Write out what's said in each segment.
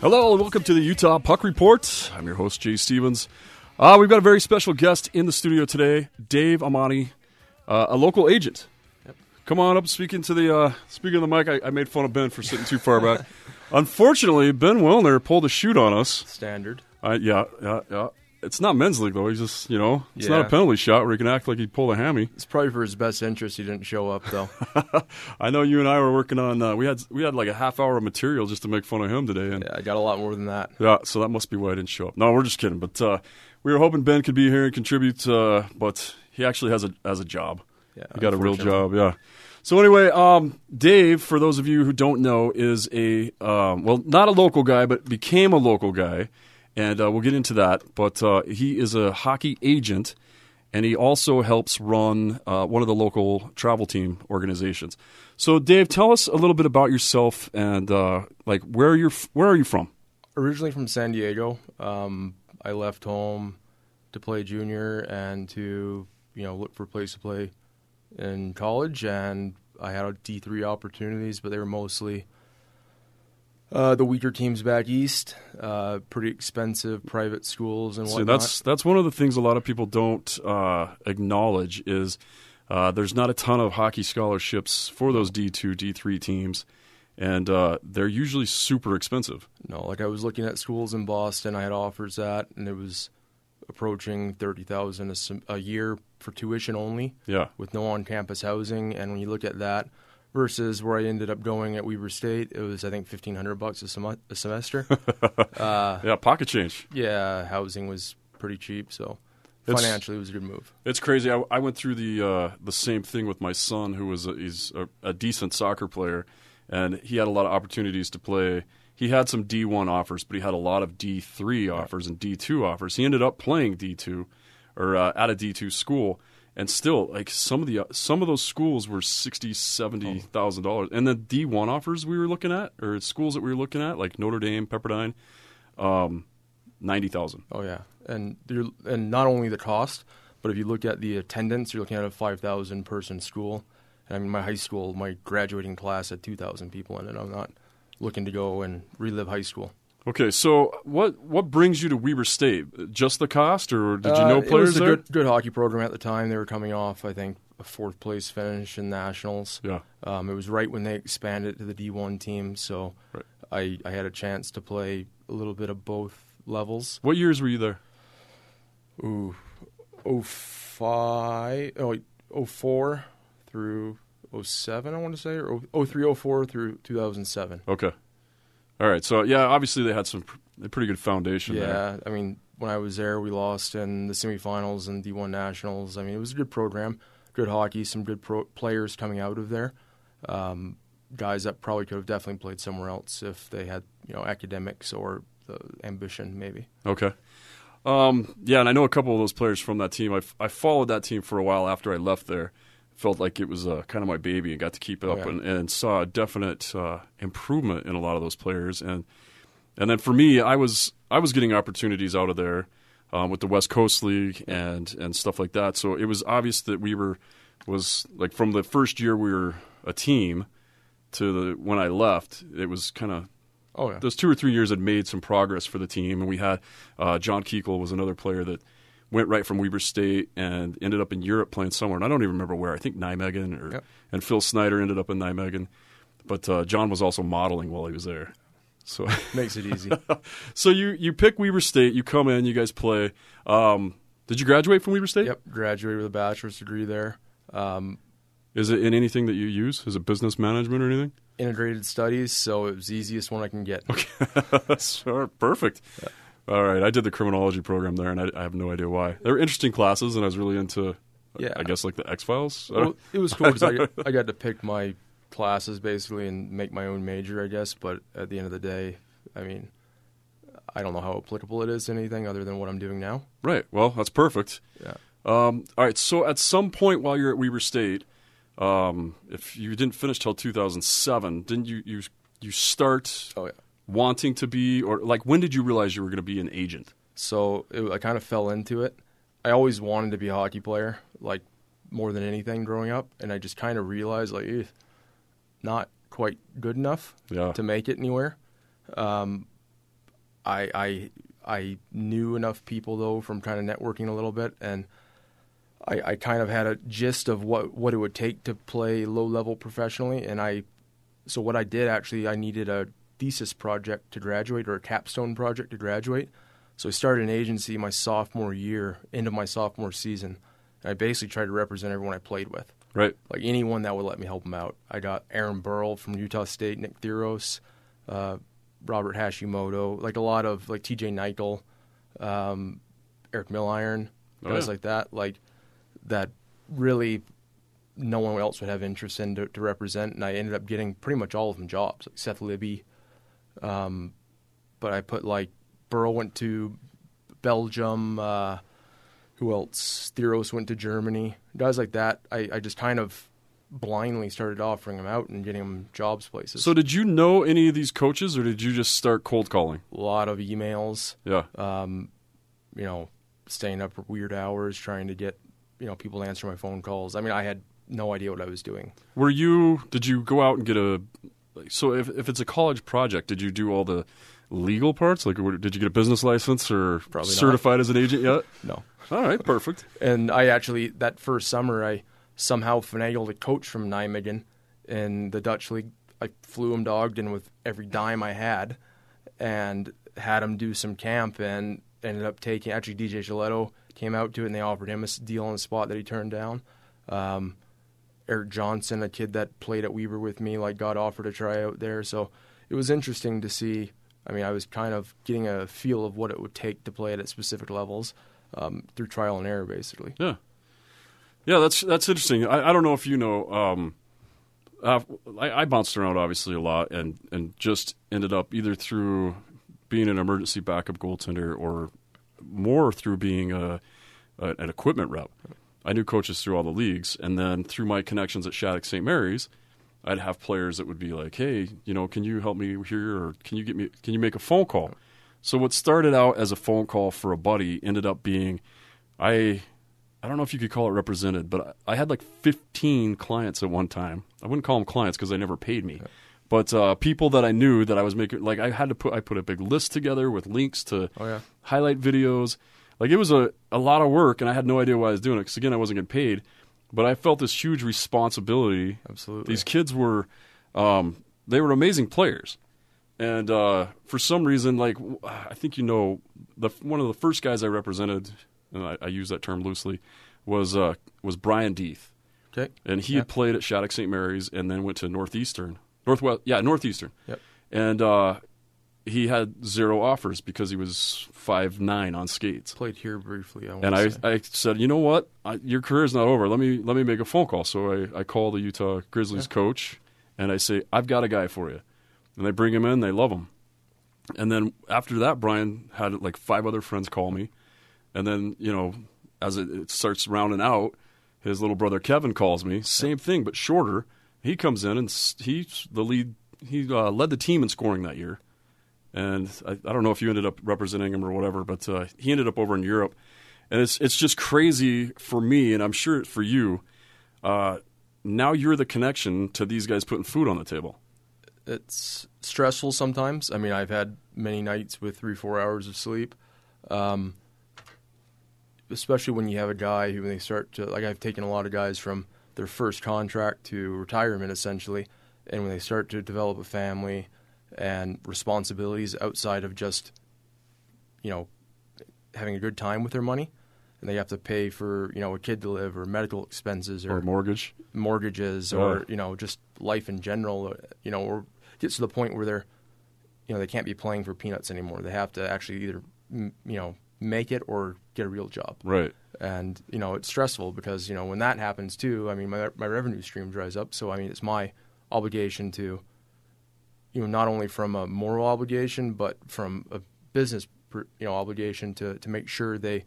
Hello and welcome to the Utah Puck Report. I'm your host, Jay Stevens. Uh, we've got a very special guest in the studio today, Dave Amani, uh, a local agent. Yep. Come on up, speaking to the uh, speaking of the mic. I, I, made fun of Ben for sitting too far back. Unfortunately, Ben Wilner pulled a shoot on us. Standard. Uh, yeah, yeah, yeah. It's not men's league though. He's just you know, it's yeah. not a penalty shot where he can act like he pulled a hammy. It's probably for his best interest. He didn't show up though. I know you and I were working on. Uh, we had we had like a half hour of material just to make fun of him today. And yeah, I got a lot more than that. Yeah, so that must be why I didn't show up. No, we're just kidding. But uh, we were hoping Ben could be here and contribute. Uh, but he actually has a has a job. Yeah, he got a real job. Yeah. So anyway, um, Dave, for those of you who don't know, is a um, well, not a local guy, but became a local guy and uh, we'll get into that. But uh, he is a hockey agent, and he also helps run uh, one of the local travel team organizations. So, Dave, tell us a little bit about yourself and uh, like where you're where are you from? Originally from San Diego. Um, I left home to play junior and to you know look for a place to play in college, and I had D three opportunities, but they were mostly uh, the weaker teams back east, uh, pretty expensive private schools and whatnot. See, that's that's one of the things a lot of people don't uh, acknowledge is uh, there's not a ton of hockey scholarships for those D two D three teams, and uh, they're usually super expensive. No, like I was looking at schools in Boston, I had offers at, and it was approaching thirty thousand a year for tuition only. Yeah, with no on campus housing, and when you look at that versus where I ended up going at Weber State. It was I think fifteen hundred bucks a, sem- a semester. uh, yeah, pocket change. Yeah, housing was pretty cheap, so it's, financially it was a good move. It's crazy. I, I went through the uh, the same thing with my son, who was a, he's a, a, decent soccer player, and he had a lot of opportunities to play. He had some D one offers, but he had a lot of D three offers and D two offers. He ended up playing D two or uh, at a D two school and still like some of the some of those schools were sixty seventy thousand dollars. And the d1 offers we were looking at or schools that we were looking at like notre dame pepperdine um, 90000 oh yeah. And and not only the cost but if you look at the attendance you're looking at a 5000 person school. And i mean my high school my graduating class had 2000 people in it. I'm not looking to go and relive high school Okay, so what what brings you to Weber State? Just the cost, or did you know uh, players it was a there? Good, good hockey program at the time. They were coming off, I think, a fourth place finish in nationals. Yeah, um, it was right when they expanded to the D one team, so right. I I had a chance to play a little bit of both levels. What years were you there? Ooh, oh five, oh, oh four through 07, I want to say, or 03, 04 through 2007. Okay. All right. So yeah, obviously they had some pr- pretty good foundation. Yeah, there. I mean, when I was there, we lost in the semifinals and D1 nationals. I mean, it was a good program, good hockey, some good pro- players coming out of there. Um, guys that probably could have definitely played somewhere else if they had you know academics or the ambition, maybe. Okay. Um, yeah, and I know a couple of those players from that team. I, f- I followed that team for a while after I left there felt like it was uh, kind of my baby and got to keep it up yeah. and, and, saw a definite uh, improvement in a lot of those players and and then for me I was I was getting opportunities out of there um, with the West Coast League and and stuff like that so it was obvious that we were was like from the first year we were a team to the when I left it was kind of Oh, yeah. those two or three years had made some progress for the team, and we had uh, John Keekle was another player that went right from Weber State and ended up in Europe playing somewhere, and I don't even remember where. I think Nijmegen, or Yep. and Phil Snyder ended up in Nijmegen, but uh, John was also modeling while he was there. So, Makes it easy. so you you pick Weber State, you come in, you guys play. Um, did you graduate from Weber State? yep, graduated with a bachelor's degree there. Um, Is it in anything that you use? Is it business management or anything? integrated studies, so it was the easiest one I can get. sure, perfect. All right, I did the criminology program there, and I, I have no idea why. They were interesting classes, and I was really into, Yeah. I guess like the X Files. Well, it was cool because I, I got to pick my classes basically and make my own major, I guess. But at the end of the day, I mean, I don't know how applicable it is to anything other than what I'm doing now. right. Well, that's perfect. Yeah. Um, all right. So at some point while you're at Weber State, um, if you didn't finish till 2007, didn't you you you start Oh yeah. Wanting to be, or like when did you realize you were going to be an agent? So it, I kind of fell into it. I always wanted to be a hockey player, like more than anything growing up, and I just kind of realized like, eh, not quite good enough Yeah. to make it anywhere. Um, I I I knew enough people though from kind of networking a little bit, and I, I kind of had a gist of what what it would take to play low level professionally, and I so what I did actually I needed a thesis project to graduate or a capstone project to graduate. So I started an agency my sophomore year end of my sophomore season. And I basically tried to represent everyone I played with Right. like anyone that would let me help them out. I got Aaron Burrell from Utah State, Nick Theros, uh, Robert Hashimoto, like a lot of like T.J. Nichol, um, Eric Milliron, Oh, guys yeah. like that, like that really no one else would have interest in to, to represent, and I ended up getting pretty much all of them jobs, like Seth Libby. Um, but I put like Burrow went to Belgium. Uh, who else? Theros went to Germany. Guys like that. I, I just kind of blindly started offering them out and getting them jobs places. So did you know any of these coaches, or did you just start cold calling? a lot of emails. Yeah. Um, you know, staying up weird hours, trying to get you know people to answer my phone calls. I mean, I had no idea what I was doing. Were you? Did you go out and get a? So if if it's a college project, did you do all the legal parts? Like, did you get a business license or Probably not. certified as an agent yet? No. All right, perfect. And I actually that first summer I somehow finagled a coach from Nijmegen in the Dutch league. I flew him to Ogden with every dime I had, and had him do some camp and ended up taking. Actually, DJ Giletto came out to it and they offered him a deal on the spot that he turned down. Um, Eric Johnson, a kid that played at Weber with me, like got offered a tryout there. So it was interesting to see. I mean, I was kind of getting a feel of what it would take to play it at specific levels um, through trial and error, basically. Yeah, yeah. That's that's interesting. I, I don't know if you know. Um, I, I bounced around obviously a lot, and and just ended up either through being an emergency backup goaltender or more through being a, a an equipment rep. I knew coaches through all the leagues, and then through my connections at Shattuck St. Mary's, I'd have players that would be like, "Hey, you know, can you help me here, or can you get me? Can you make a phone call?" So what started out as a phone call for a buddy ended up being, I, I don't know if you could call it represented, but I I had like 15 clients at one time. I wouldn't call them clients because they never paid me, but uh, people that I knew that I was making. Like I had to put, I put a big list together with links to Oh, yeah. highlight videos. Like it was a, a lot of work, and I had no idea why I was doing it because again, I wasn't getting paid. But I felt this huge responsibility. Absolutely. These kids were, um, they were amazing players, and uh, for some reason, like I think you know, the one of the first guys I represented, and I, I use that term loosely, was uh, was Brian Deeth, Okay. and he Yeah. had played at Shattuck St. Mary's and then went to Northeastern, Northwest, yeah, Northeastern, Yep. and uh, he had zero offers because he was five nine on skates. Played here briefly. I And I, say. I said, you know what, I, your career's not over. Let me let me make a phone call. So I, I call the Utah Grizzlies coach, and I say, I've got a guy for you. And they bring him in. They love him. And then after that, Brian had like five other friends call me, and then you know, as it, it starts rounding out, his little brother Kevin calls me. Same thing, but shorter. He comes in and he's the lead. He uh, led the team in scoring that year and I, I don't know if you ended up representing him or whatever, but uh, he ended up over in Europe, and it's it's just crazy for me, and I'm sure for you. Uh, now you're the connection to these guys putting food on the table. it's stressful sometimes. I mean, I've had many nights with three, four hours of sleep. Um, especially when you have a guy who, when they start to, like, I've taken a lot of guys from their first contract to retirement, essentially, and when they start to develop a family and responsibilities outside of just, you know, having a good time with their money, and they have to pay for, you know, a kid to live or medical expenses or, or mortgage. mortgages Yeah. or you know just life in general you know or gets to the point where they're you know they can't be playing for peanuts anymore they have to actually either you know make it or get a real job Right. and you know it's stressful because you know when that happens too i mean my my revenue stream dries up so i mean it's my obligation to you know not only from a moral obligation but from a business you know obligation to to make sure they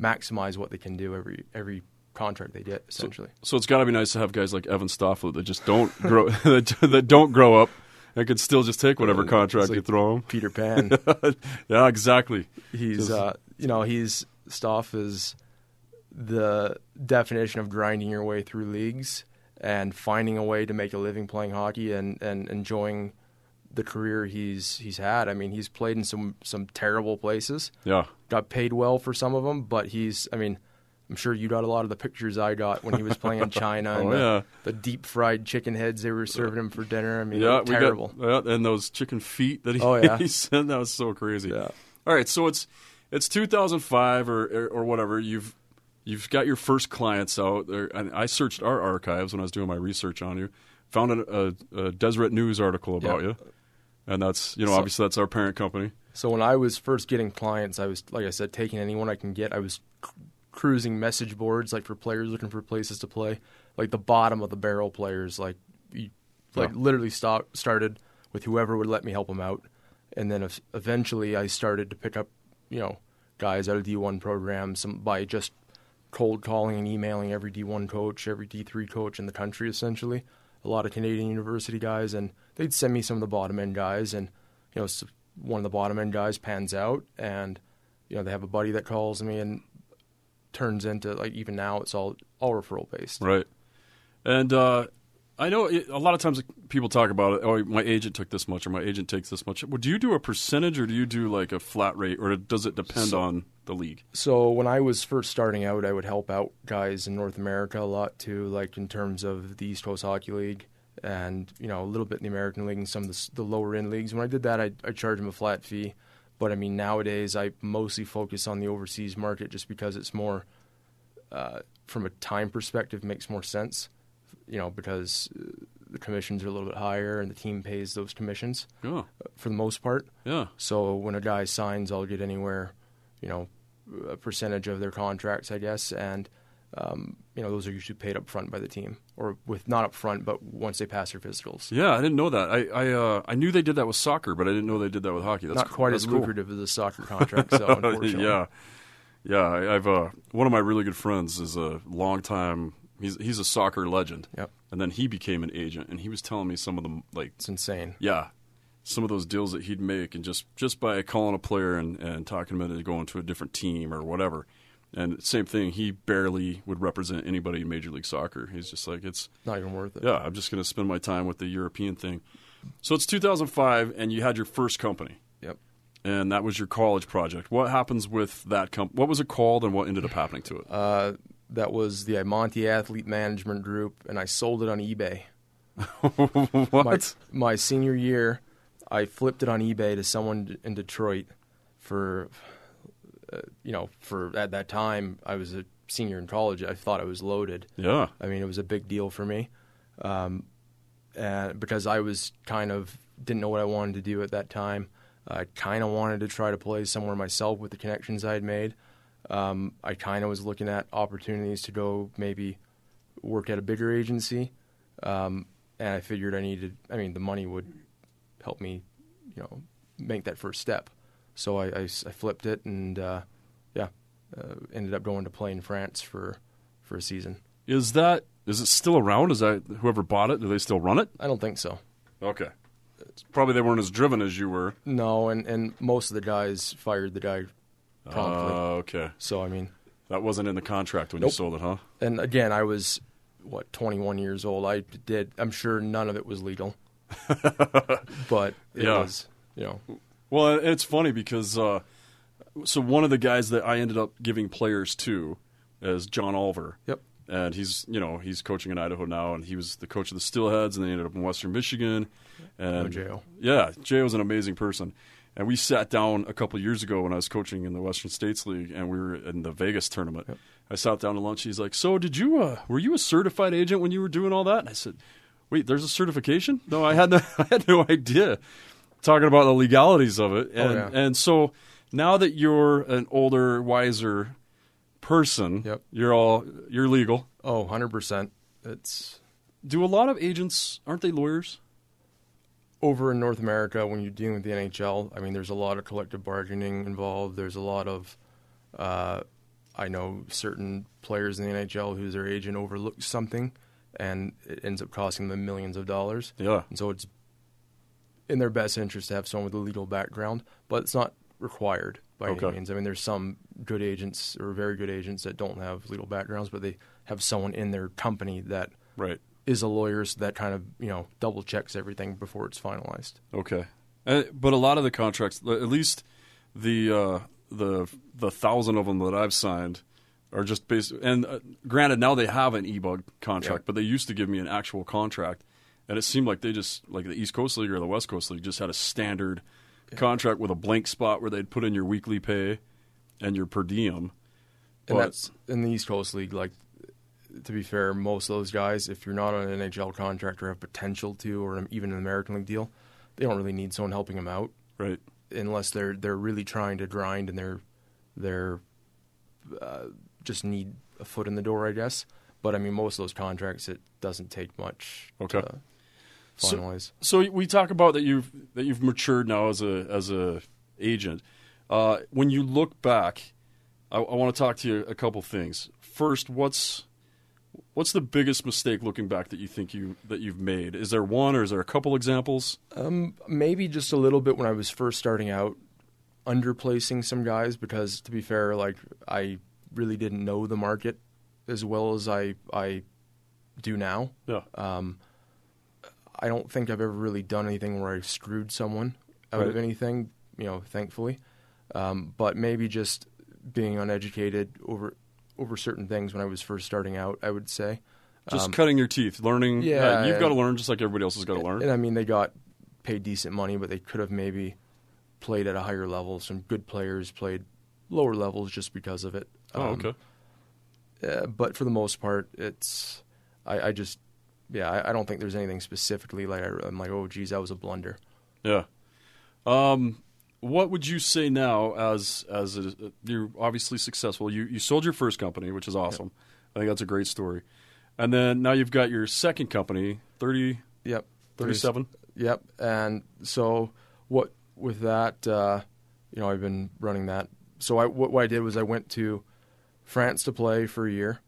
maximize what they can do every every contract they get essentially So it's got to be nice to have guys like Evan Stoffel that just don't grow that, that don't grow up and can still just take whatever contract like you throw them. Peter Pan. yeah, exactly. he's Just- uh, you know he's Stoff is the definition of grinding your way through leagues and finding a way to make a living playing hockey and, and enjoying the career he's he's had. I mean, he's played in some some terrible places. Yeah. Got paid well for some of them, but he's I mean, I'm sure you got a lot of the pictures I got when he was playing in China Oh, the, yeah. the deep fried chicken heads they were serving him for dinner. I mean, Yeah, terrible. got yeah, and those chicken feet that he, Oh, yeah. he sent. That was so crazy. Yeah. All right, so it's it's 2005 or or, or whatever. You've you've got your first clients out there, and I searched our archives when I was doing my research on you. Found a, a, a Deseret News article about Yeah. you, and that's you know So- obviously that's our parent company. So when I was first getting clients, I was like I said, taking anyone I can get. I was cruising message boards like for players looking for places to play, like the bottom of the barrel players. Like, you, like Yeah. literally stop, started with whoever would let me help them out, and then eventually I started to pick up, you know, guys out of D1 programs some, by just cold calling and emailing every D1 coach, every D3 coach in the country, essentially. A lot of Canadian university guys, and they'd send me some of the bottom end guys, and you know, one of the bottom end guys pans out, and you know, they have a buddy that calls me and turns into like even now it's all all referral based. Right. And uh, I know it, a lot of times people talk about it. Oh, my agent took this much, or my agent takes this much. Well, do you do a percentage, or do you do like a flat rate, or does it depend So- on the league? So when I was first starting out, I would help out guys in North America a lot too, like in terms of the East Coast Hockey League and you know a little bit in the American League and some of the, the lower end leagues. When I did that, I I charge them a flat fee. But I mean nowadays, I mostly focus on the overseas market just because it's more, uh, from a time perspective, makes more sense. You know because uh, the commissions are a little bit higher and the team pays those commissions Yeah, for the most part. yeah. So when a guy signs, I'll get anywhere, you know, a percentage of their contracts, I guess, and um, you know those are usually paid up front by the team, or with not up front, but once they pass their physicals. Yeah, I didn't know that. I I, uh, I knew they did that with soccer, but I didn't know they did that with hockey. That's not quite that's as cool. lucrative as a soccer contract, so unfortunately. yeah, yeah. I, I've uh, one of my really good friends is a long time. He's he's a soccer legend. Yep. And then he became an agent, and he was telling me some of the like It's insane. yeah, some of those deals that he'd make, and just just by calling a player and, and talking him into going to a different team or whatever. And same thing, he barely would represent anybody in Major League Soccer. He's just like it's Not even worth it. yeah, I'm just going to spend my time with the European thing. So it's 2005, and you had your first company, Yep. and that was your college project. What happens with that comp? What was it called, and what ended up happening to it? Uh, that was the Monty Athlete Management Group, and I sold it on eBay. what? my, my senior year, I flipped it on eBay to someone in Detroit for, uh, you know, for at that time I was a senior in college. I thought I was loaded. yeah, I mean, it was a big deal for me, um, and because I was kind of didn't know what I wanted to do at that time. I kind of wanted to try to play somewhere myself with the connections I had made. Um, I kind of was looking at opportunities to go maybe work at a bigger agency, um, and I figured I needed. I mean, the money would help me, you know, make that first step. So I I flipped it, and uh, yeah, uh, ended up going to play in France for for a season. is that is it still around? Is that whoever bought it? Do they still run it? I don't think so. Okay, it's probably they weren't as driven as you were. No, and, and most of the guys fired the guy promptly. Uh, okay, so I mean, that wasn't in the contract when you sold it, huh? and again, I was what 21 years old. I did. I'm sure none of it was legal. but it Yeah. was, you know, Well, it's funny because uh, so one of the guys that I ended up giving players to is John Oliver. Yep. And he's you know he's coaching in Idaho now, and he was the coach of the Steelheads, and they ended up in Western Michigan. And yeah, Jay was an amazing person. And we sat down a couple years ago when I was coaching in the Western States League, and we were in the Vegas tournament. I sat down to lunch. He's like, "So, did you? Uh, were you a certified agent when you were doing all that?" And I said, "Wait, there's a certification? No, I had no, I had no idea." Talking about the legalities of it, and Oh, yeah. and so now that you're an older, wiser person, Yep. you're all you're legal. oh, 100%. It's Do a lot of agents aren't they lawyers? over in North America when you're dealing with the NHL. I mean, there's a lot of collective bargaining involved. There's a lot of, uh, I know certain players in the NHL whose their agent overlooks something, and it ends up costing them millions of dollars. Yeah. And so it's in their best interest to have someone with a legal background, but it's not required by Okay. any means. I mean, there's some good agents or very good agents that don't have legal backgrounds, but they have someone in their company that Right. is a lawyer, so that kind of you know double checks everything before it's finalized. Okay, uh, but a lot of the contracts, at least the uh, the the thousand of them that I've signed, are just based. And uh, granted, now they have an e-bug contract, Yeah. but they used to give me an actual contract, and it seemed like they just like the East Coast League or the West Coast League just had a standard contract with a blank spot where they'd put in your weekly pay and your per diem. And But- that's in the East Coast League. Like, to be fair, most of those guys, if you're not on an NHL contract or have potential to, or even an American League deal, they don't really need someone helping them out right. unless they're they're really trying to grind and they're they're uh, just need a foot in the door, I guess. But I mean, most of those contracts, it doesn't take much Okay. to So- So we talk about that you've that you've matured now as a as a agent. Uh, when you look back, I, I want to talk to you a couple things. First, what's what's the biggest mistake looking back that you think you that you've made? Is there one, or is there a couple examples? Um, maybe just a little bit when I was first starting out, underplacing some guys because, to be fair, like I really didn't know the market as well as I I do now. Yeah. Um, I don't think I've ever really done anything where I screwed someone out of anything. You know, thankfully, um, but maybe just being uneducated over over certain things when I was first starting out. I would say. Just Um, cutting your teeth, learning. yeah, you've got to learn just like everybody else has got to learn. And I mean, they got paid decent money, but they could have maybe played at a higher level. Some good players played lower levels just because of it. Oh, Um, okay. uh, but for the most part, it's I, I just yeah, I, I don't think there's anything specifically like I, I'm like, oh, geez, that was a blunder. Yeah. Um, what would you say now as as a, you're obviously successful? You you sold your first company, which is awesome. I think that's a great story. And then now you've got your second company, 30, Yep, 37? Yep, and so what with that, uh, you know, I've been running that. So I, what, what I did was I went to France to play for a year,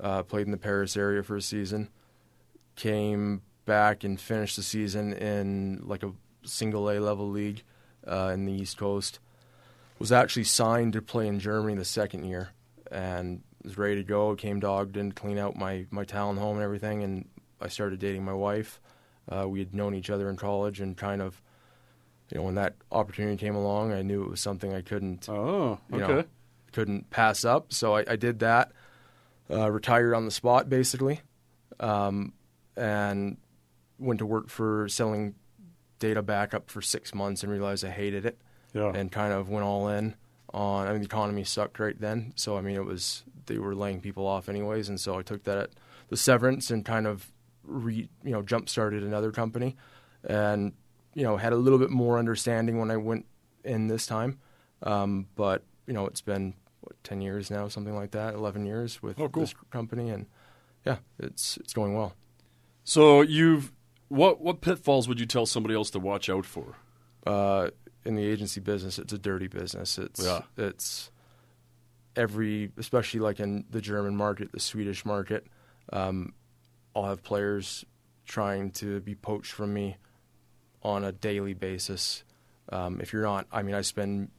uh, played in the Paris area for a season, came back and finished the season in like a single A level league uh, in the East Coast. Was actually signed to play in Germany the second year, and was ready to go. Came to Ogden to clean out my my town home and everything, and I started dating my wife. Uh, we had known each other in college, and kind of, you know, when that opportunity came along, I knew it was something I couldn't Oh, you okay. know, couldn't pass up. So I, I did that. Uh, retired on the spot, basically, um, and went to work for selling data backup for six months and realized I hated it yeah. and kind of went all in on. I mean, the economy sucked right then, so I mean, it was they were laying people off anyways, and so I took that at the severance and kind of re, you know jump started another company, and you know had a little bit more understanding when I went in this time, um, but you know it's been what ten years now, something like that, eleven years with Oh, cool. this company, and yeah, it's it's going well. So you've what what pitfalls would you tell somebody else to watch out for? uh, in the agency business, it's a dirty business. It's Yeah. it's every, especially like in the German market, the Swedish market. Um, I'll have players trying to be poached from me on a daily basis. Um, if you're not, I mean, I spend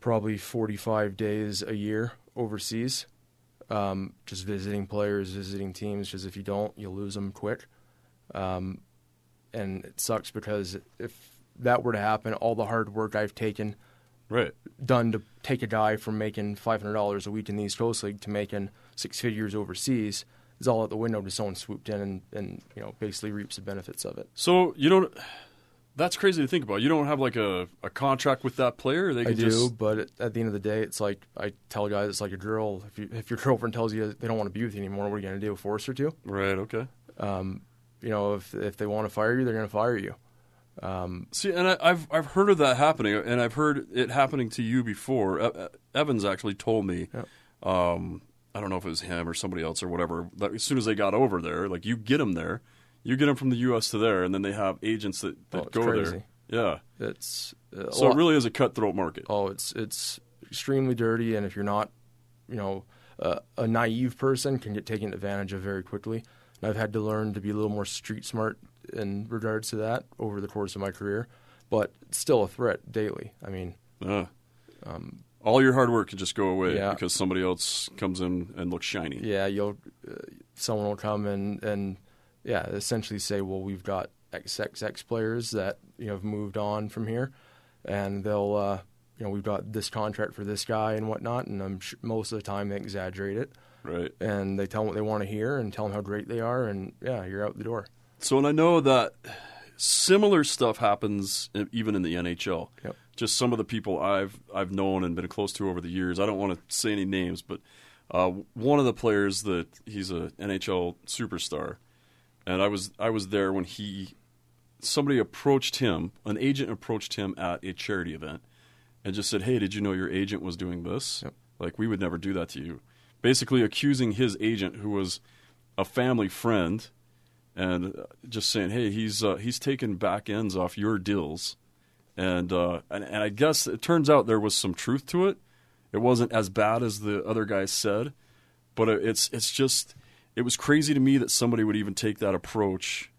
probably 45 days a year overseas, um, just visiting players, visiting teams. Because if you don't, you'll lose them quick. Um, and it sucks because if that were to happen, all the hard work I've taken Right. done to take a guy from making five hundred dollars a week in the East Coast League to making six figures overseas is all out the window to someone swooped in and, and you know basically reaps the benefits of it. So you don't. That's crazy to think about. You don't have like a, a contract with that player. They I do, just but at, the end of the day, it's like I tell guys, it's like a girl. If you, if your girlfriend tells you they don't want to be with you anymore, what are you going to do? Force her to? right. Okay. Um, you know, if if they want to fire you, they're going to fire you. See, and I, I've I've heard of that happening, and I've heard it happening to you before. E- Evans actually told me. Um, I don't know if it was him or somebody else or whatever. That as soon as they got over there, like you get them there, you get them from the U.S. to there, and then they have agents that, that Oh, go crazy. there. Yeah. It's uh, So it really is a cutthroat market. oh, it's it's extremely dirty, and if you're not, you know, uh, a naive person can get taken advantage of very quickly. And I've had to learn to be a little more street smart in regards to that over the course of my career, but it's still a threat daily. I mean, Yeah. All your hard work can just go away Um, Yeah. because somebody else comes in and looks shiny. yeah, you'll uh, someone will come and and yeah, essentially say, well, we've got XXX players that you know have moved on from here, and they'll uh, you know we've got this contract for this guy and whatnot, and I'm sh- most of the time they exaggerate it. Right. and they tell them what they want to hear and tell them how great they are, and yeah, you're out the door. So, and I know that similar stuff happens even in the NHL. Yep. Just some of the people I've I've known and been close to over the years. I don't want to say any names, but uh, one of the players that he's a NHL superstar, and I was I was there when he somebody approached him, an agent approached him at a charity event, and just said, "Hey, did you know your agent was doing this? Yep. Like we would never do that to you." Basically, accusing his agent, who was a family friend, and uh, just saying, "Hey, he's uh, he's taking back ends off your deals," and, uh, and and I guess it turns out there was some truth to it. It wasn't as bad as the other guy said, but it's it's just it was crazy to me that somebody would even take that approach,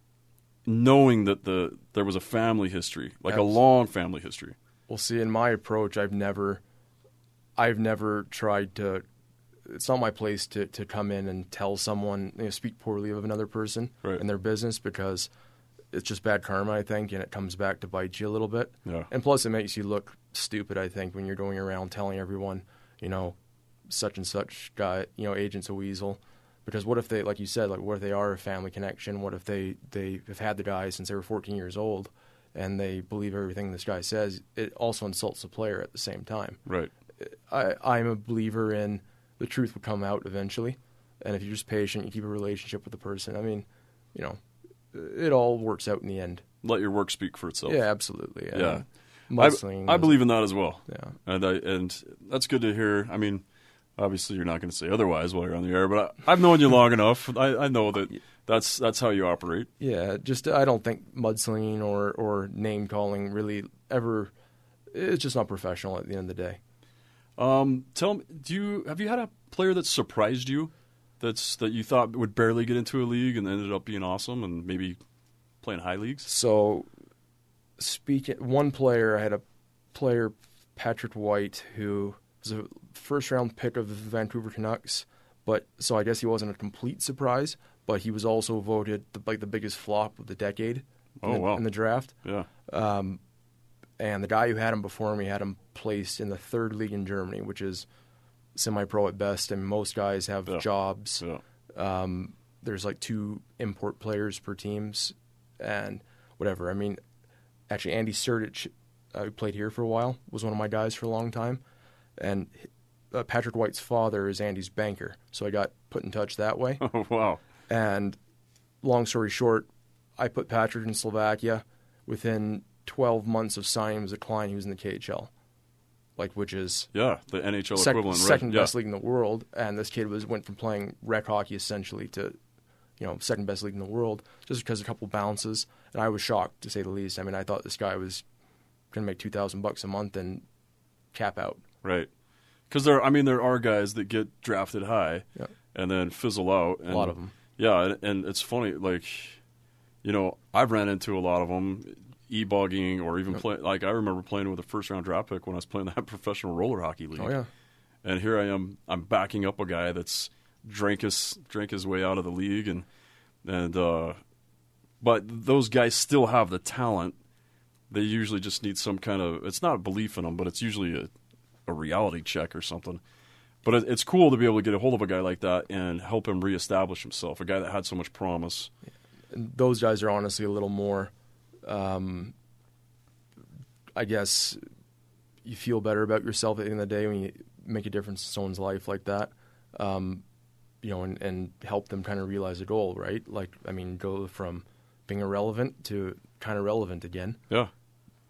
knowing that the there was a family history, like a long family history. Well, see, in my approach, I've never, I've never tried to. It's not my place to, to come in and tell someone, you know, speak poorly of another person Right. and their business because it's just bad karma, I think, and it comes back to bite you a little bit. Yeah. And plus, it makes you look stupid, I think, when you're going around telling everyone, you know, such and such guy, you know, agent's a weasel. Because what if they, like you said, like what if they are a family connection? What if they they have had the guy since they were 14 years old, and they believe everything this guy says? It also insults the player at the same time. Right. I, I'm a believer in the truth will come out eventually, and if you're just patient, you keep a relationship with the person. I mean, you know, it all works out in the end. Let your work speak for itself. Yeah, absolutely. And Yeah. I, I believe in that as well. Yeah. and I and that's good to hear. I mean, obviously you're not going to say otherwise while you're on the air, but I, I've known you long enough. I, I know that that's that's how you operate. Yeah, just I don't think mudslinging or or name calling really ever. It's just not professional at the end of the day. Um, tell me, do you have you had a player that surprised you? That's that you thought would barely get into a league and ended up being awesome and maybe playing high leagues. So, speaking one player, I had a player Patrick White who was a first round pick of the Vancouver Canucks, but so I guess he wasn't a complete surprise, but he was also voted the, like the biggest flop of the decade. Oh, in the, wow. in the draft. Yeah, and the guy who had him before me had him placed in the third league in Germany, which is semi-pro at best. And most guys have Yeah. jobs. yeah, There's like two import players per teams, and whatever. I mean, actually, Andy Sertich, uh, who played here for a while, was one of my guys for a long time, and uh, Patrick White's father is Andy's banker, so I got put in touch that way. Oh wow, And long story short, I put Patrick in Slovakia. Within 12 months of signing him as a client, he was in the KHL, like which is yeah, the NHL sec- equivalent, right? second yeah. best league in the world. And this kid was went from playing rec hockey essentially to, you know, second best league in the world just because of a couple bounces. And I was shocked to say the least. I mean, I thought this guy was going to make 2,000 bucks a month and cap out. Right. Because there, I mean, there are guys that get drafted high Yeah. and then fizzle out. And, a lot of them. Yeah, and, and it's funny. Like, you know, I've ran into a lot of them, e-bogging or even play. Like, I remember playing with a first-round draft pick when I was playing that professional roller hockey league. Oh yeah. And here I am. I'm backing up a guy that's drank his drank his way out of the league and and uh, but those guys still have the talent. They usually just need some kind of it's not a belief in them, but it's usually a, a reality check or something. But it, it's cool to be able to get a hold of a guy like that and help him reestablish himself. A guy that had so much promise. And those guys are honestly a little more, um, I guess, you feel better about yourself at the end of the day when you make a difference in someone's life like that. Um, you know, and, and help them kind of realize a goal, right? Like, I mean, go from being irrelevant to kind of relevant again. Yeah.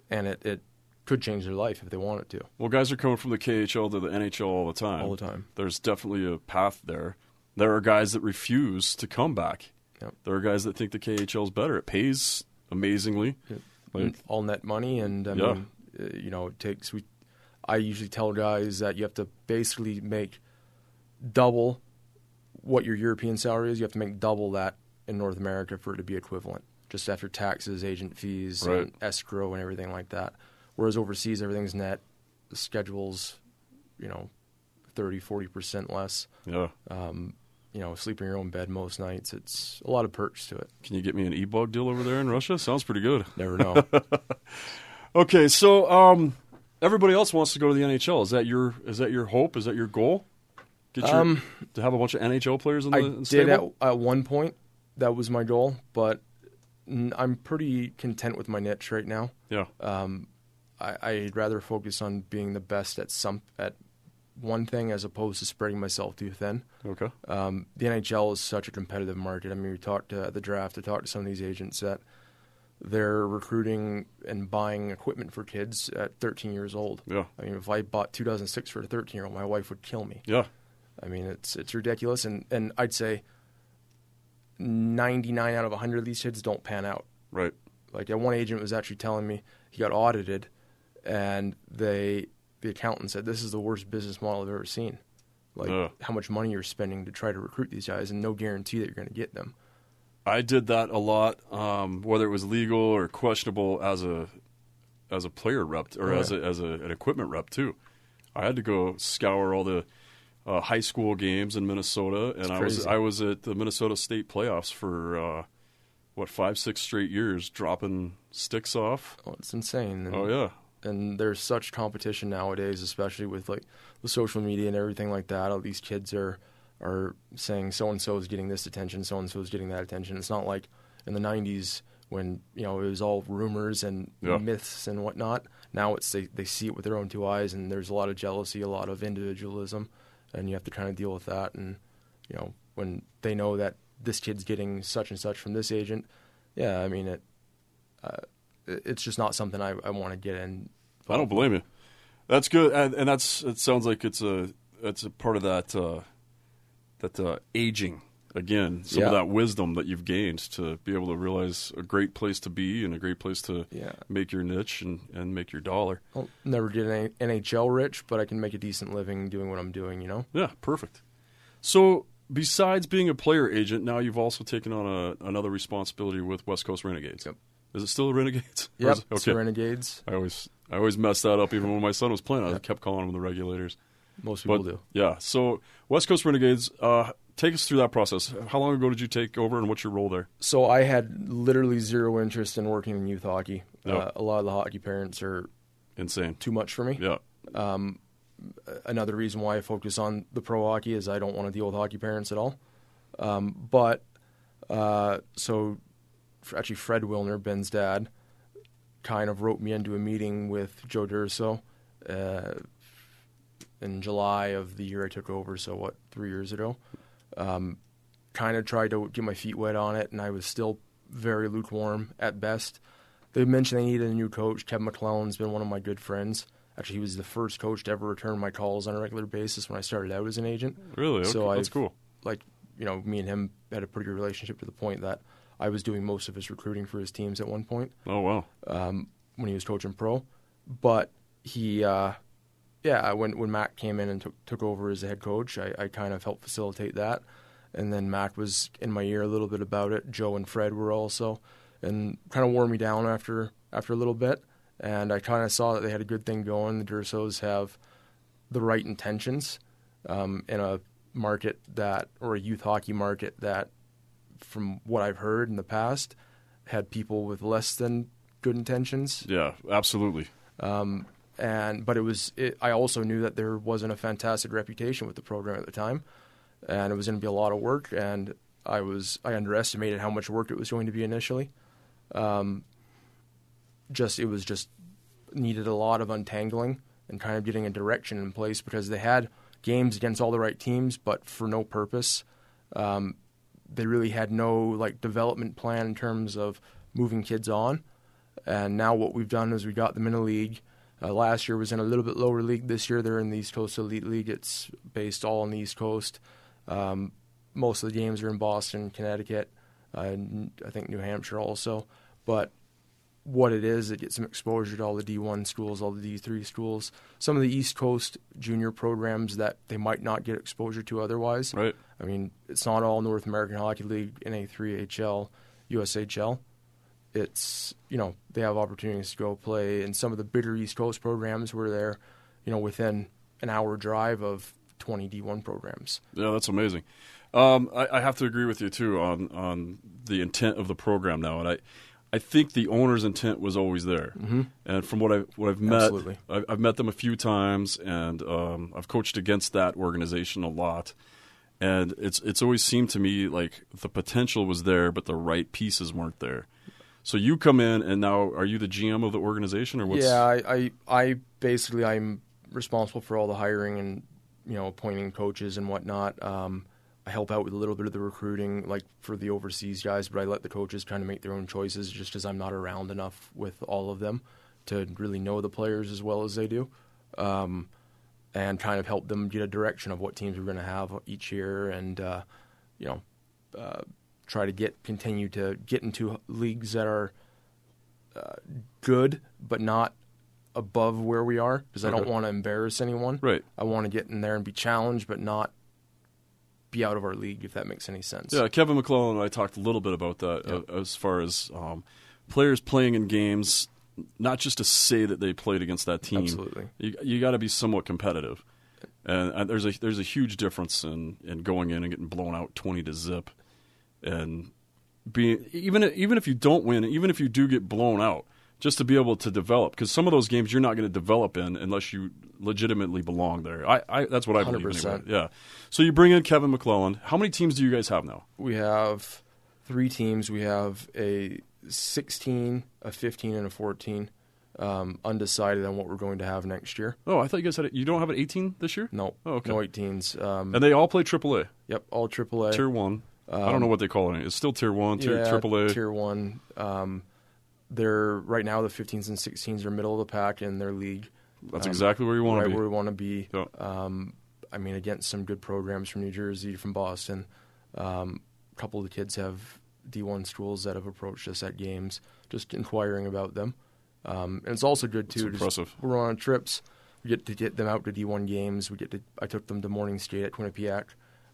And it, it could change their life if they wanted to. Well, guys are coming from the KHL to the NHL all the time. All the time. There's definitely a path there. There are guys that refuse to come back. Yep. There are guys that think the KHL is better. It pays amazingly. Like, all net money, and I Yeah. mean, uh, you know, it takes. We, I usually tell guys that you have to basically make double what your European salary is. You have to make double that in North America for it to be equivalent, just after taxes, agent fees, Right. and escrow, and everything like that. Whereas overseas, everything's net. The schedule's, you know, 30, 40 percent less. yeah. Um, you know, sleep in your own bed most nights. It's a lot of perks to it. Can you get me an e-bug deal over there in Russia? Sounds pretty good. Never know. Okay, so um, everybody else wants to go to the NHL. Is that your is that your hope? Is that your goal? Get your, Um, to have a bunch of NHL players in the I in did at, at one point. That was my goal, but I'm pretty content with my niche right now. Yeah. Um, I, I'd rather focus on being the best at some at one thing as opposed to spreading myself too thin. Okay. Um, the NHL is such a competitive market. I mean, we talked to, at the draft. I talked to some of these agents that they're recruiting and buying equipment for kids at 13 years old. Yeah. I mean, if I bought 2006 for a 13 year old, my wife would kill me. Yeah. I mean, it's it's ridiculous, and and I'd say 99 out of 100 of these kids don't pan out. Right. Like, one agent was actually telling me he got audited, and they the accountant said this is the worst business model I've ever seen. Like Ugh. how much money you're spending to try to recruit these guys, and no guarantee that you're going to get them. I did that a lot, um, whether it was legal or questionable as a as a player rep or Oh, as a, as a, an equipment rep too. I had to go scour all the uh, high school games in Minnesota, and I was. I was at the Minnesota State playoffs for uh, what five six straight years, dropping sticks off. Oh, it's insane. And, Oh yeah, and there's such competition nowadays, especially with like the social media and everything like that. All these kids are are saying so and so is getting this attention, so and so is getting that attention. It's not like in the '90s when you know it was all rumors and Yeah. myths and whatnot. Now it's they they see it with their own two eyes, and there's a lot of jealousy, a lot of individualism, and you have to kind of deal with that. And you know when they know that this kid's getting such and such from this agent, yeah, I mean it. Uh, it- it's just not something I, I want to get in. I don't blame you. That's good, and, and that's it. Sounds like it's a it's a part of that uh, that uh, aging again. Some of that wisdom that you've gained to be able to realize a great place to be and a great place to Yeah. make your niche and, and make your dollar. I'll never get any NHL rich, but I can make a decent living doing what I'm doing. You know. Yeah, perfect. So besides being a player agent, now you've also taken on a, another responsibility with West Coast Renegades. Yep. Is it still Renegades? Yep. it- It's the Renegades. I always I always messed that up. Even when my son was playing, I kept calling them the Regulators. Most people But do. yeah, so West Coast Renegades, uh, take us through that process. How long ago did you take over, and what's your role there? So I had literally zero interest in working in youth hockey. Yeah. Uh, a lot of the hockey parents are Insane. too much for me. Yeah, Another reason why I focus on the pro hockey is I don't want to deal with hockey parents at all. Um, but uh, so actually, Fred Wilner, Ben's dad, kind of wrote me into a meeting with Joe Durso uh, in July of the year I took over. So what, three years ago? Um, kind of tried to get my feet wet on it, and I was still very lukewarm at best. They mentioned they needed a new coach. Kevin McClellan's been one of my good friends. Actually, he was the first coach to ever return my calls on a regular basis when I started out as an agent. really? Okay, So that's cool. Like, you know, me and him had a pretty good relationship to the point that I was doing most of his recruiting for his teams at one point Oh wow, um, when he was coaching pro. But he, uh, yeah, when when Mac came in and took took over as the head coach, I, I kind of helped facilitate that. And then Mac was in my ear a little bit about it. Joe and Fred were also, and kind of wore me down after after a little bit. And I kind of saw that they had a good thing going. The Dursos have the right intentions um, in a market that, or a youth hockey market that, from what I've heard in the past, had people with less than good intentions. Yeah, absolutely. Um, and but it was it, I also knew that there wasn't a fantastic reputation with the program at the time, and it was going to be a lot of work. And I was I underestimated how much work it was going to be initially. Um, just it was just needed a lot of untangling and kind of getting a direction in place because they had games against all the right teams, but for no purpose. Um, they really had no like development plan in terms of moving kids on. And now what we've done is we got them in a league. Uh, last year was in a little bit lower league. This year they're in the East Coast Elite League. It's based all on the East Coast. Um, most of the games are in Boston, Connecticut, uh, I think New Hampshire also. But what it is, it gets some exposure to all the D1 schools, all the D3 schools, some of the East Coast junior programs that they might not get exposure to otherwise. Right. I mean, it's not all North American Hockey League, NA3HL, USHL. It's, you know, they have opportunities to go play in some of the bigger East Coast programs where they're, you know, within an hour drive of 20 D1 programs. Yeah, that's amazing. Um, I, I, have to agree with you too on on the intent of the program now, and I I think the owner's intent was always there. Mm-hmm. And from what I what I've met, I've, I've met them a few times, and um, I've coached against that organization a lot. And it's it's always seemed to me like the potential was there, but the right pieces weren't there. So you come in, and now are you the GM of the organization, or what's? Yeah, I, I, I basically I'm responsible for all the hiring and you know appointing coaches and whatnot. Um, help out with a little bit of the recruiting, like for the overseas guys, but I let the coaches kind of make their own choices just because I'm not around enough with all of them to really know the players as well as they do. Um, and kind of help them get a direction of what teams we're going to have each year and, uh, you know, uh, try to get continue to get into leagues that are uh, good but not above where we are because Okay. I don't want to embarrass anyone. Right. I want to get in there and be challenged, but not be out of our league, if that makes any sense. Yeah, Kevin McClellan and I talked a little bit about that Yep. uh, as far as um, players playing in games, not just to say that they played against that team. Absolutely. You, you got to be somewhat competitive, and, and there's a there's a huge difference in, in going in and getting blown out twenty to zip, and being even even if you don't win, even if you do get blown out, just to be able to develop because some of those games you're not going to develop in unless you legitimately belong there. I, I that's what I believe. Anyway. 100%. Yeah. So you bring in Kevin McClellan. How many teams do you guys have now? We have three teams. We have a 16, a 15, and a 14. Um, undecided on what we're going to have next year. Oh, I thought you guys had. You don't have an 18 this year? No, Oh, okay. no 18s. Um, And they all play AAA, yep, all AAA. Tier One. I don't know what they call it. It's still Tier One, Tier yeah, AAA. Tier one. Um, they're right now the 15s and 16s are middle of the pack in their league. That's um, exactly where you want right to be. where we want to be. Yeah. Um, I mean, against some good programs from New Jersey, from Boston. Um, a couple of the kids have D1 schools that have approached us at games, just inquiring about them. Um, and it's also good too. just- impressive. We're on trips. We get to get them out to D1 games. We get to. I took them to morning skate at Quinnipiac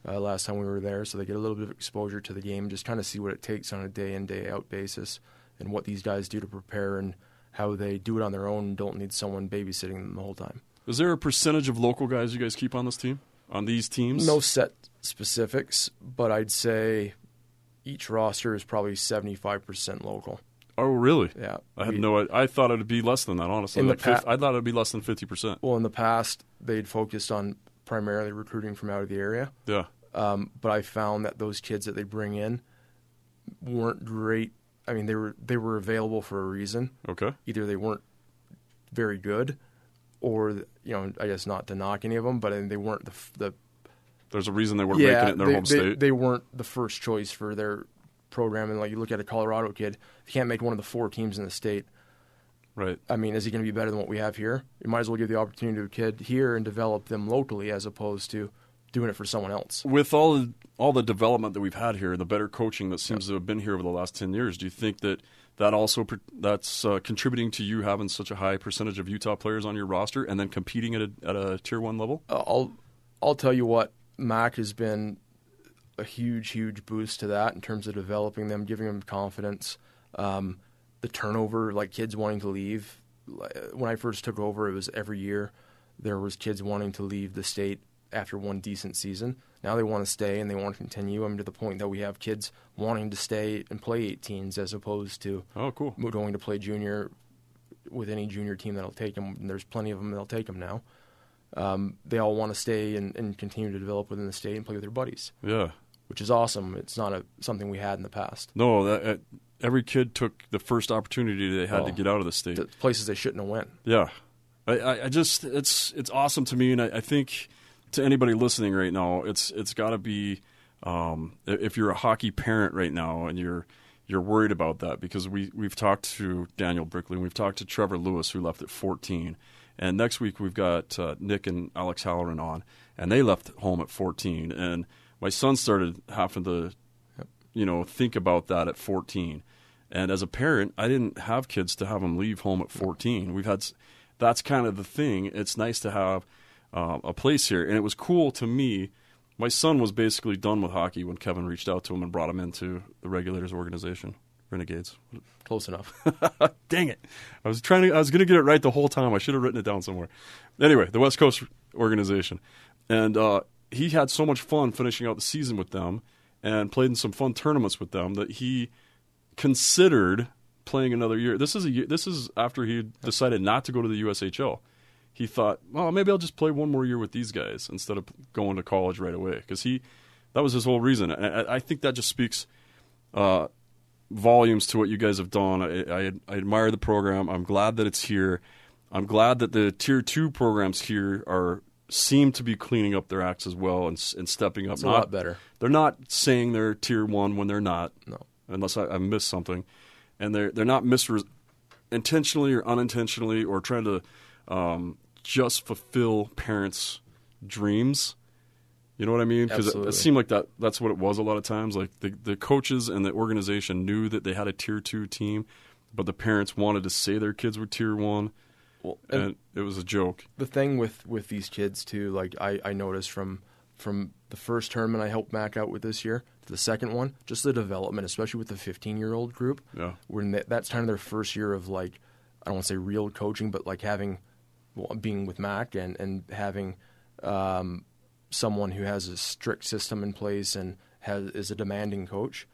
uh, last time we were there, so they get a little bit of exposure to the game, just kind of see what it takes on a day in day out basis, and what these guys do to prepare and how they do it on their own and don't need someone babysitting them the whole time. Is there a percentage of local guys you guys keep on this team? On these teams? No set specifics, but I'd say each roster is probably 75% local. Oh, really? Yeah. I had We- no. I thought it'd be less than that. Honestly, like pa- I thought it'd be less than fifty percent. Well, in the past, they'd focused on primarily recruiting from out of the area. Yeah. Um, but I found that those kids that they bring in weren't great. I mean, they were they were available for a reason. Okay. Either they weren't very good, or you know, I guess not to knock any of them, but I mean, they weren't the the There's a reason they weren't yeah making it in their they, home they, state. they weren't the first choice for their program. And like you look at a Colorado kid, if he can't make one of the four teams in the state. right. I mean, is he going to be better than what we have here? You might as well give the opportunity to a kid here and develop them locally as opposed to doing it for someone else. With all the, all the development that we've had here, and the better coaching that seems to have been here over the last ten years, do you think that that also that's uh, contributing to you having such a high percentage of Utah players on your roster, and then competing at a, at a tier one level? Uh, I'll I'll tell you what, Mac has been a huge, huge boost to that in terms of developing them, giving them confidence. Um, the turnover, like kids wanting to leave. When I first took over, it was every year there was kids wanting to leave the state after one decent season. Now they want to stay and they want to continue. I mean, to the point that we have kids wanting to stay and play 18s as opposed to oh, cool, going to play junior with any junior team that'll take them. And there's plenty of them that'll take them now. Um, they all want to stay and, and continue to develop within the state and play with their buddies. Yeah, which is awesome. It's not a something we had in the past. No, that, uh, every kid took the first opportunity they had to get out of the state. The places they shouldn't have went. Yeah, I, I just it's it's awesome to me, and I, I think to anybody listening right now, it's it's got to be um, if you're a hockey parent right now and you're you're worried about that because we we've talked to Daniel Brickley, and we've talked to Trevor Lewis who left at 14, and next week we've got uh, Nick and Alex Halloran on, and they left home at 14, and my son started having to, you know, think about that at 14. And as a parent, I didn't have kids to have them leave home at 14. We've had, that's kind of the thing. It's nice to have uh, a place here, and it was cool to me. My son was basically done with hockey when Kevin reached out to him and brought him into the Regulators organization, Renegades. Close enough. Dang it! I was trying to. I was going to get it right the whole time. I should have written it down somewhere. Anyway, the West Coast organization, and uh, he had so much fun finishing out the season with them and played in some fun tournaments with them that he considered playing another year. This is a this is after he decided not to go to the USHL. He thought, well, maybe I'll just play one more year with these guys instead of going to college right away because he that was his whole reason. I, I think that just speaks uh, volumes to what you guys have done. I, I, I admire the program. I'm glad that it's here. I'm glad that the tier two programs here are seem to be cleaning up their acts as well and, and stepping up. It's a not, lot better. They're not saying they're tier one when they're not. No, unless I, I missed something, and they're they're not misre- intentionally or unintentionally or trying to um, just fulfill parents' dreams. You know what I mean? Because it, it, seemed like that that's what it was a lot of times. Like the the coaches and the organization knew that they had a tier two team, but the parents wanted to say their kids were tier one well, and, and, it was a joke. The thing with with these kids too, like I I noticed from from the first tournament I helped Mac out with this year to the second one, just the development, especially with the 15 year old group. Yeah, when they, that's kind of their first year of like I don't want to say real coaching, but like having being with Mac and and having um, someone who has a strict system in place and has is a demanding coach.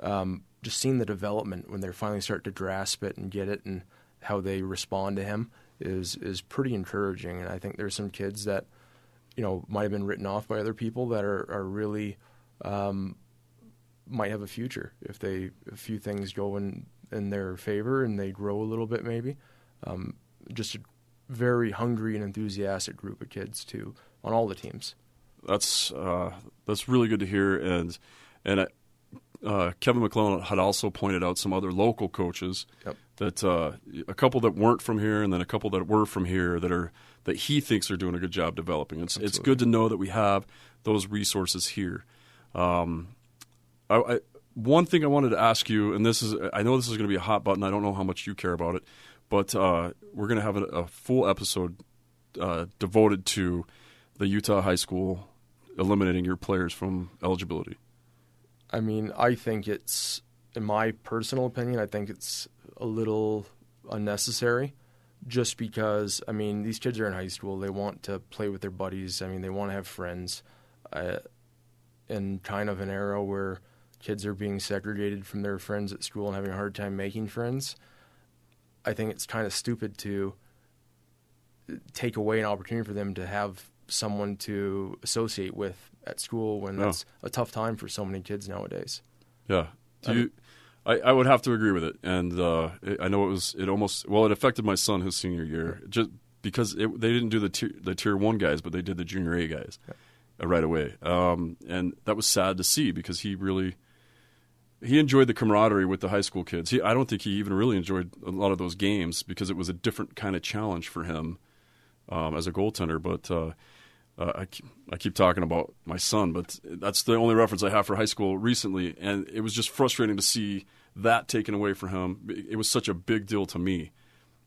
Um, just seeing the development when they finally start to grasp it and get it and how they respond to him is is pretty encouraging. And I think there's some kids that you know might have been written off by other people that are are really um, might have a future if they a few things go in in their favor and they grow a little bit maybe. Um, just a very hungry and enthusiastic group of kids too on all the teams. That's uh, that's really good to hear, and and I, uh, Kevin McClellan had also pointed out some other local coaches yep. that uh, a couple that weren't from here, and then a couple that were from here that are that he thinks are doing a good job developing. It's Absolutely. it's good to know that we have those resources here. Um, I, I, one thing I wanted to ask you, and this is I know this is going to be a hot button. I don't know how much you care about it, but uh, we're going to have a, a, full episode uh, devoted to the Utah high school eliminating your players from eligibility. I mean, I think it's, in my personal opinion, I think it's a little unnecessary just because, I mean, these kids are in high school. They want to play with their buddies. I mean, they want to have friends. Uh, in kind of an era where kids are being segregated from their friends at school and having a hard time making friends, I think it's kind of stupid to take away an opportunity for them to have someone to associate with at school when that's a tough time for so many kids nowadays. Yeah. Do you, I, I would have to agree with it, and uh, it, I know it was it almost well it affected my son his senior year just because it, they didn't do the tier, the tier one guys, but they did the junior A guys yeah. right away, um, and that was sad to see because he really he enjoyed the camaraderie with the high school kids. He, I don't think he even really enjoyed a lot of those games because it was a different kind of challenge for him um, as a goaltender, but. Uh, uh, I, keep, I keep talking about my son, but that's the only reference I have for high school recently, and it was just frustrating to see that taken away from him. It was such a big deal to me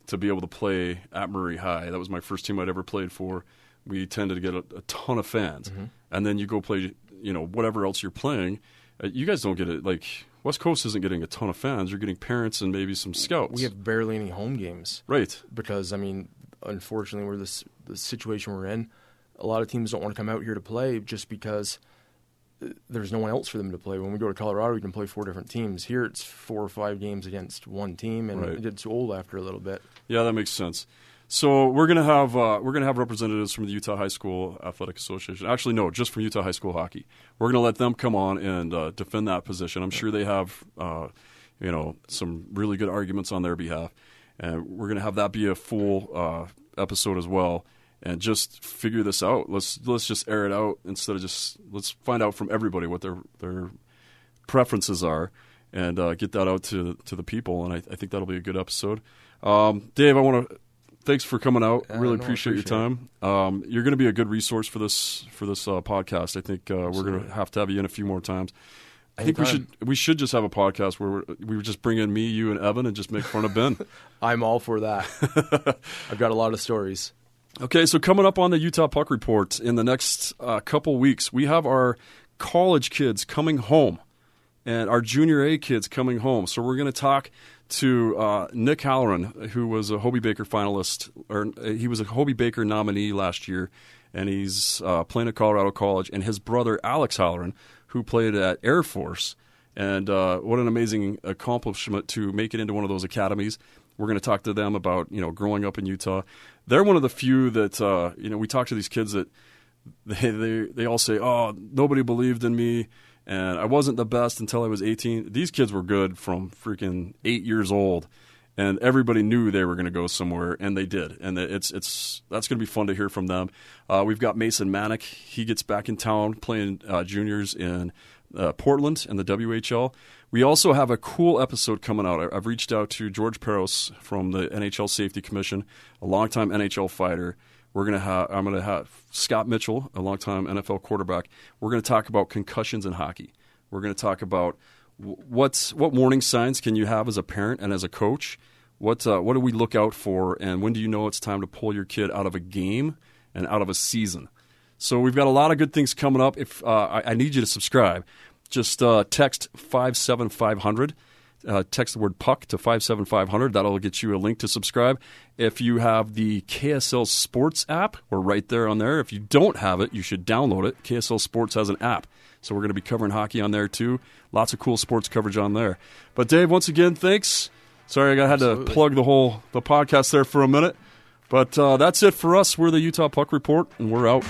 to be able to play at Murray High. That was my first team I'd ever played for. We tended to get a, a ton of fans, mm-hmm. and then you go play, you know, whatever else you're playing. Uh, you guys don't get it like West Coast isn't getting a ton of fans. You're getting parents and maybe some scouts. We have barely any home games, right? Because I mean, unfortunately, we're this the situation we're in a lot of teams don't want to come out here to play just because uh, there's no one else for them to play. When we go to Colorado, we can play four different teams. Here, it's four or five games against one team, and Right. it gets old after a little bit. Yeah, that makes sense. So we're gonna have uh, we're gonna have representatives from the Utah High School Athletic Association. Actually, no, just from Utah High School hockey. We're gonna let them come on and uh, defend that position. I'm sure they have uh, you know some really good arguments on their behalf, and we're gonna have that be a full uh, episode as well. And just figure this out. Let's let's just air it out instead of just let's find out from everybody what their their preferences are and uh, get that out to to the people. And I, I think that'll be a good episode. Um, Dave, I want to thanks for coming out. Yeah, really no, I appreciate, your time. Um, you're going to be a good resource for this for this uh, podcast. I think uh, we're going to have to have you in a few more times. I think we should we should just have a podcast where we're, we would just bring in me, you, and Evan, and just make fun of Ben. I'm all for that. I've got a lot of stories. Okay, so coming up on the Utah Puck Report in the next uh, couple weeks, we have our college kids coming home and our junior A kids coming home. So we're going to talk to uh, Nick Halloran, who was a Hobey Baker finalist, or uh, he was a Hobey Baker nominee last year, and he's uh, playing at Colorado College, and his brother Alex Halloran, who played at Air Force. And uh, what an amazing accomplishment to make it into one of those academies. We're going to talk to them about you know growing up in Utah. They're one of the few that uh, you know we talk to these kids that they, they they all say, "Oh, nobody believed in me, and I wasn't the best until I was 18." These kids were good from freaking eight years old, and everybody knew they were going to go somewhere, and they did. And it's it's that's going to be fun to hear from them. Uh, we've got Mason Manick. He gets back in town playing uh, juniors in uh, Portland and the WHL. We also have a cool episode coming out. I've reached out to George Parros from the NHL Safety Commission, a longtime NHL fighter. We're gonna have I'm gonna have Scott Mitchell, a longtime NFL quarterback. We're gonna talk about concussions in hockey. We're gonna talk about what's what warning signs can you have as a parent and as a coach. What uh, what do we look out for, and when do you know it's time to pull your kid out of a game and out of a season? So we've got a lot of good things coming up. If uh, I, I need you to subscribe, just uh, text five seven five hundred. Uh, text the word puck to 57500. That'll get you a link to subscribe. If you have the KSL Sports app, we're right there on there. If you don't have it, you should download it. KSL Sports has an app. So we're going to be covering hockey on there too. Lots of cool sports coverage on there. But Dave, once again, thanks. Sorry, I had to plug the whole the podcast there for a minute. But uh, that's it for us. We're the Utah Puck Report, and we're out.